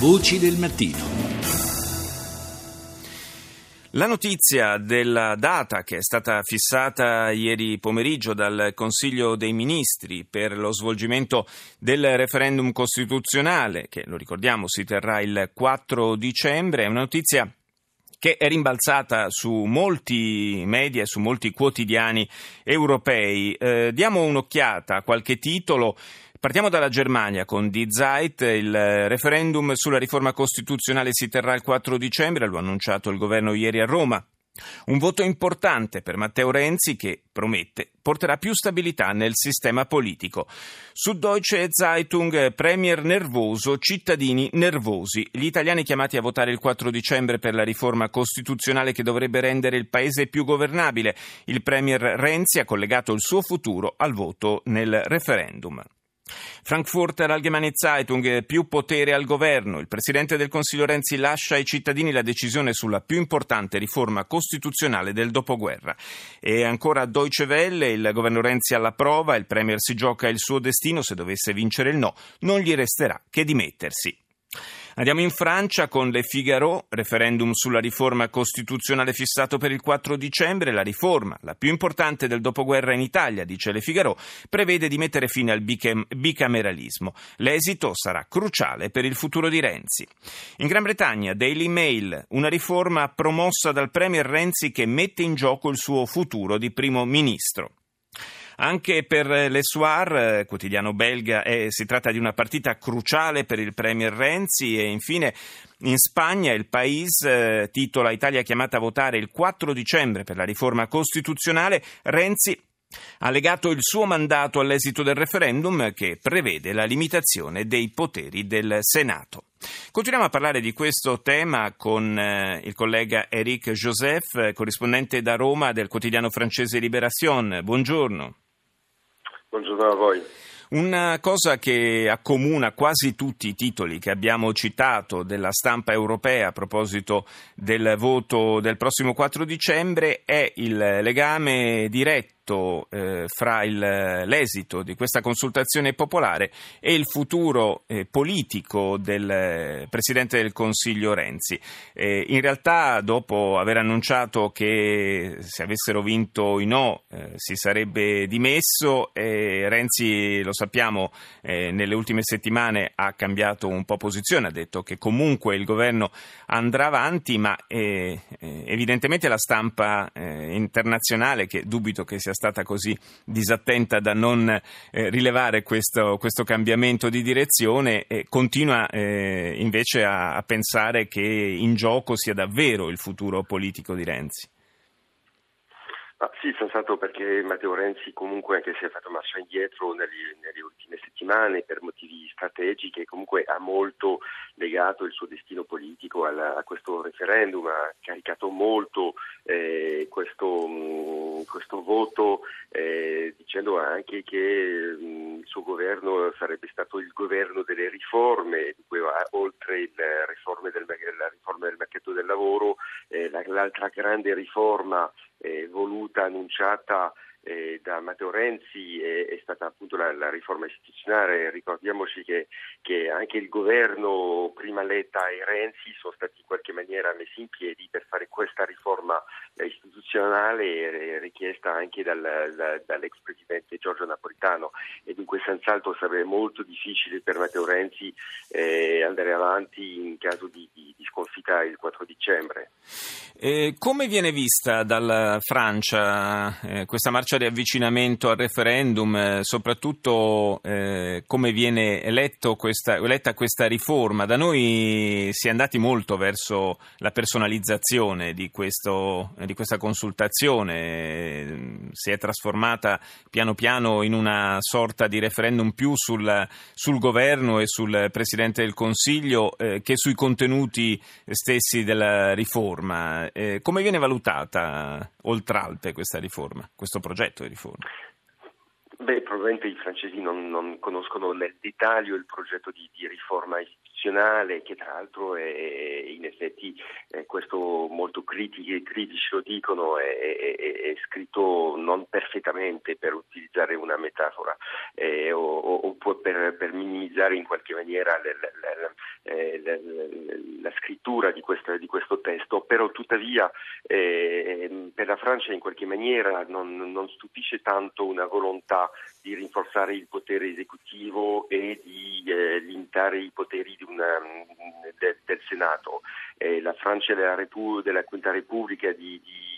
Voci del mattino. La notizia della data che è stata fissata ieri pomeriggio dal Consiglio dei Ministri per lo svolgimento del referendum costituzionale, che lo ricordiamo si terrà il 4 dicembre, è una notizia che è rimbalzata su molti media e su molti quotidiani europei. Eh, diamo un'occhiata a qualche titolo. Partiamo dalla Germania con Die Zeit, il referendum sulla riforma costituzionale si terrà il 4 dicembre, lo ha annunciato il governo ieri a Roma. Un voto importante per Matteo Renzi che, promette, porterà più stabilità nel sistema politico. Su Deutsche Zeitung, Premier nervoso, cittadini nervosi. Gli italiani chiamati a votare il 4 dicembre per la riforma costituzionale che dovrebbe rendere il paese più governabile. Il Premier Renzi ha collegato il suo futuro al voto nel referendum. Frankfurter Allgemeine Zeitung, più potere al governo. Il Presidente del Consiglio Renzi lascia ai cittadini la decisione sulla più importante riforma costituzionale del dopoguerra. E ancora Deutsche Welle, il governo Renzi alla prova, il Premier si gioca il suo destino, se dovesse vincere il no, non gli resterà che dimettersi. Andiamo in Francia con Le Figaro, referendum sulla riforma costituzionale fissato per il 4 dicembre. La riforma, la più importante del dopoguerra in Italia, dice Le Figaro, prevede di mettere fine al bicameralismo. L'esito sarà cruciale per il futuro di Renzi. In Gran Bretagna, Daily Mail, una riforma promossa dal Premier Renzi che mette in gioco il suo futuro di primo ministro. Anche per l'Essoir, quotidiano belga, eh, si tratta di una partita cruciale per il Premier Renzi e infine in Spagna il País eh, titola Italia chiamata a votare il 4 dicembre per la riforma costituzionale. Renzi ha legato il suo mandato all'esito del referendum che prevede la limitazione dei poteri del Senato. Continuiamo a parlare di questo tema con eh, il collega Eric Joseph, corrispondente da Roma del quotidiano francese Libération. Buongiorno. Buongiorno a voi. Una cosa che accomuna quasi tutti i titoli che abbiamo citato della stampa europea a proposito del voto del prossimo 4 dicembre è il legame diretto rapporto eh, fra il, l'esito di questa consultazione popolare e il futuro eh, politico del Presidente del Consiglio Renzi. Eh, in realtà, dopo aver annunciato che se avessero vinto i no eh, si sarebbe dimesso, Renzi, lo sappiamo, eh, nelle ultime settimane ha cambiato un po' posizione, ha detto che comunque il governo andrà avanti, ma eh, evidentemente la stampa internazionale, che dubito che sia stata così disattenta da non eh, rilevare questo, questo, cambiamento di direzione e continua eh, invece a, a pensare che in gioco sia davvero il futuro politico di Renzi. Ah, sì, senz'altro perché Matteo Renzi comunque anche se ha fatto marcia indietro nelle, nelle, ultime settimane per motivi strategici comunque ha molto legato il suo destino politico alla, a questo referendum, ha caricato molto eh, questo, mh, questo, voto eh, dicendo anche che mh, il suo governo sarebbe stato il governo delle riforme, oltre la riforma del, la riforma del mercato del lavoro, eh, l'altra grande riforma eh, voluta, annunciata eh, da Matteo Renzi è, è stata appunto la, la, riforma istituzionale. Ricordiamoci che, che, anche il governo, prima Letta e Renzi, sono stati in qualche maniera messi in piedi per fare questa riforma eh, istituzionale eh, richiesta anche dal, la, dall'ex presidente Giorgio Napolitano e dunque senz'altro sarebbe molto difficile per Matteo Renzi eh, andare avanti in caso di, di, di sconfitta il 4 dicembre. come viene vista dalla Francia eh, questa marcia di avvicinamento al referendum, eh, soprattutto eh, come viene questa, eletta questa riforma. Da noi si è andati molto verso la personalizzazione di, questo, di questa consultazione, si è trasformata piano piano in una sorta di referendum più sul, sul governo e sul Presidente del Consiglio eh, che sui contenuti stessi della riforma. Eh, come viene valutata oltralpe questa riforma, questo progetto? Progetto di riforma? Beh, probabilmente i francesi non, non conoscono nel dettaglio il progetto di, di riforma istituzionale, che tra l'altro è, in effetti eh, questo molto critici, critici lo dicono, è, è, è, scritto non perfettamente per utilizzare una metafora eh, o, o, per, per, minimizzare in qualche maniera le, le, le, la scrittura di, questa, di, questo testo, però tuttavia eh, per la Francia in qualche maniera non, non, stupisce tanto una volontà di rinforzare il potere esecutivo e di eh, limitare i poteri una, de, del Senato. Eh, la Francia della, Repu- della Quinta Repubblica di, di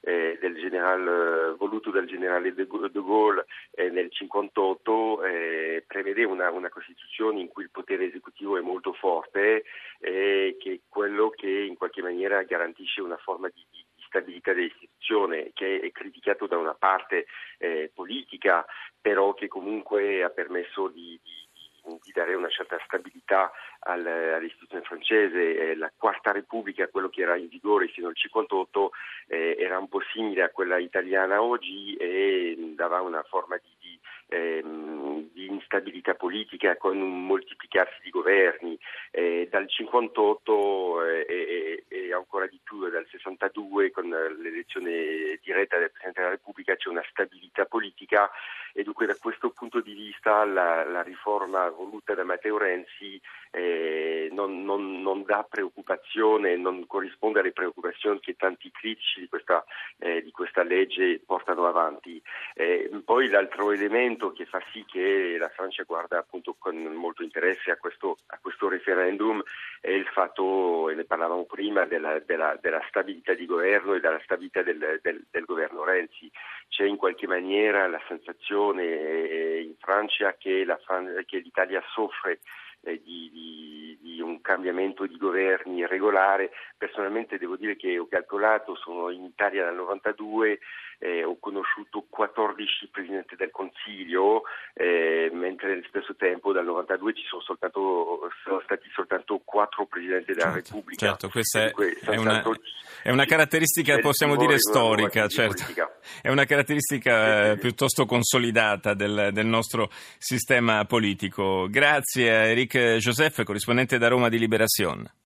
eh, del generale, voluto dal generale de Gaulle eh, nel 1958 eh, prevede una, una, Costituzione in cui il potere esecutivo è molto forte e che è quello che in qualche maniera garantisce una forma di, di stabilità dell'istituzione che è criticato da una parte eh, politica però che comunque ha permesso di, di di dare una certa stabilità al, all'istituzione francese. Eh, la Quarta Repubblica, quello che era in vigore fino al 1958, eh, era un po' simile a quella italiana oggi e dava una forma di, di, ehm, di instabilità politica con un moltiplicarsi di governi. Eh, dal 1958 eh, e, ancora di più dal 62 con l'elezione diretta del Presidente della Repubblica c'è una stabilità politica e dunque da questo punto di vista la, la riforma voluta da Matteo Renzi eh, non, non, non, dà preoccupazione, non corrisponde alle preoccupazioni che tanti critici di questa, eh, di questa legge portano avanti. Eh, poi l'altro elemento che fa sì che la Francia guarda appunto con molto interesse a questo, a questo referendum è il fatto, e ne parlavamo prima, della, della, della stabilità di governo e della stabilità del, del, del governo Renzi. C'è in qualche maniera la sensazione eh, in Francia che, la, che l'Italia soffre eh, di, di, di, un cambiamento di governi regolare. Personalmente devo dire che ho calcolato, sono in Italia dal 92, eh, ho conosciuto 14 Presidenti del Consiglio, eh, mentre nel stesso tempo dal 92 ci sono, soltanto, sono stati soltanto 4 Presidenti della certo, Repubblica. Certo, questa è, è, una, è, una, caratteristica, possiamo dire, storica, certo. È una caratteristica piuttosto consolidata del, del nostro sistema politico. Grazie a Eric Joseph, corrispondente da Roma di Liberazione.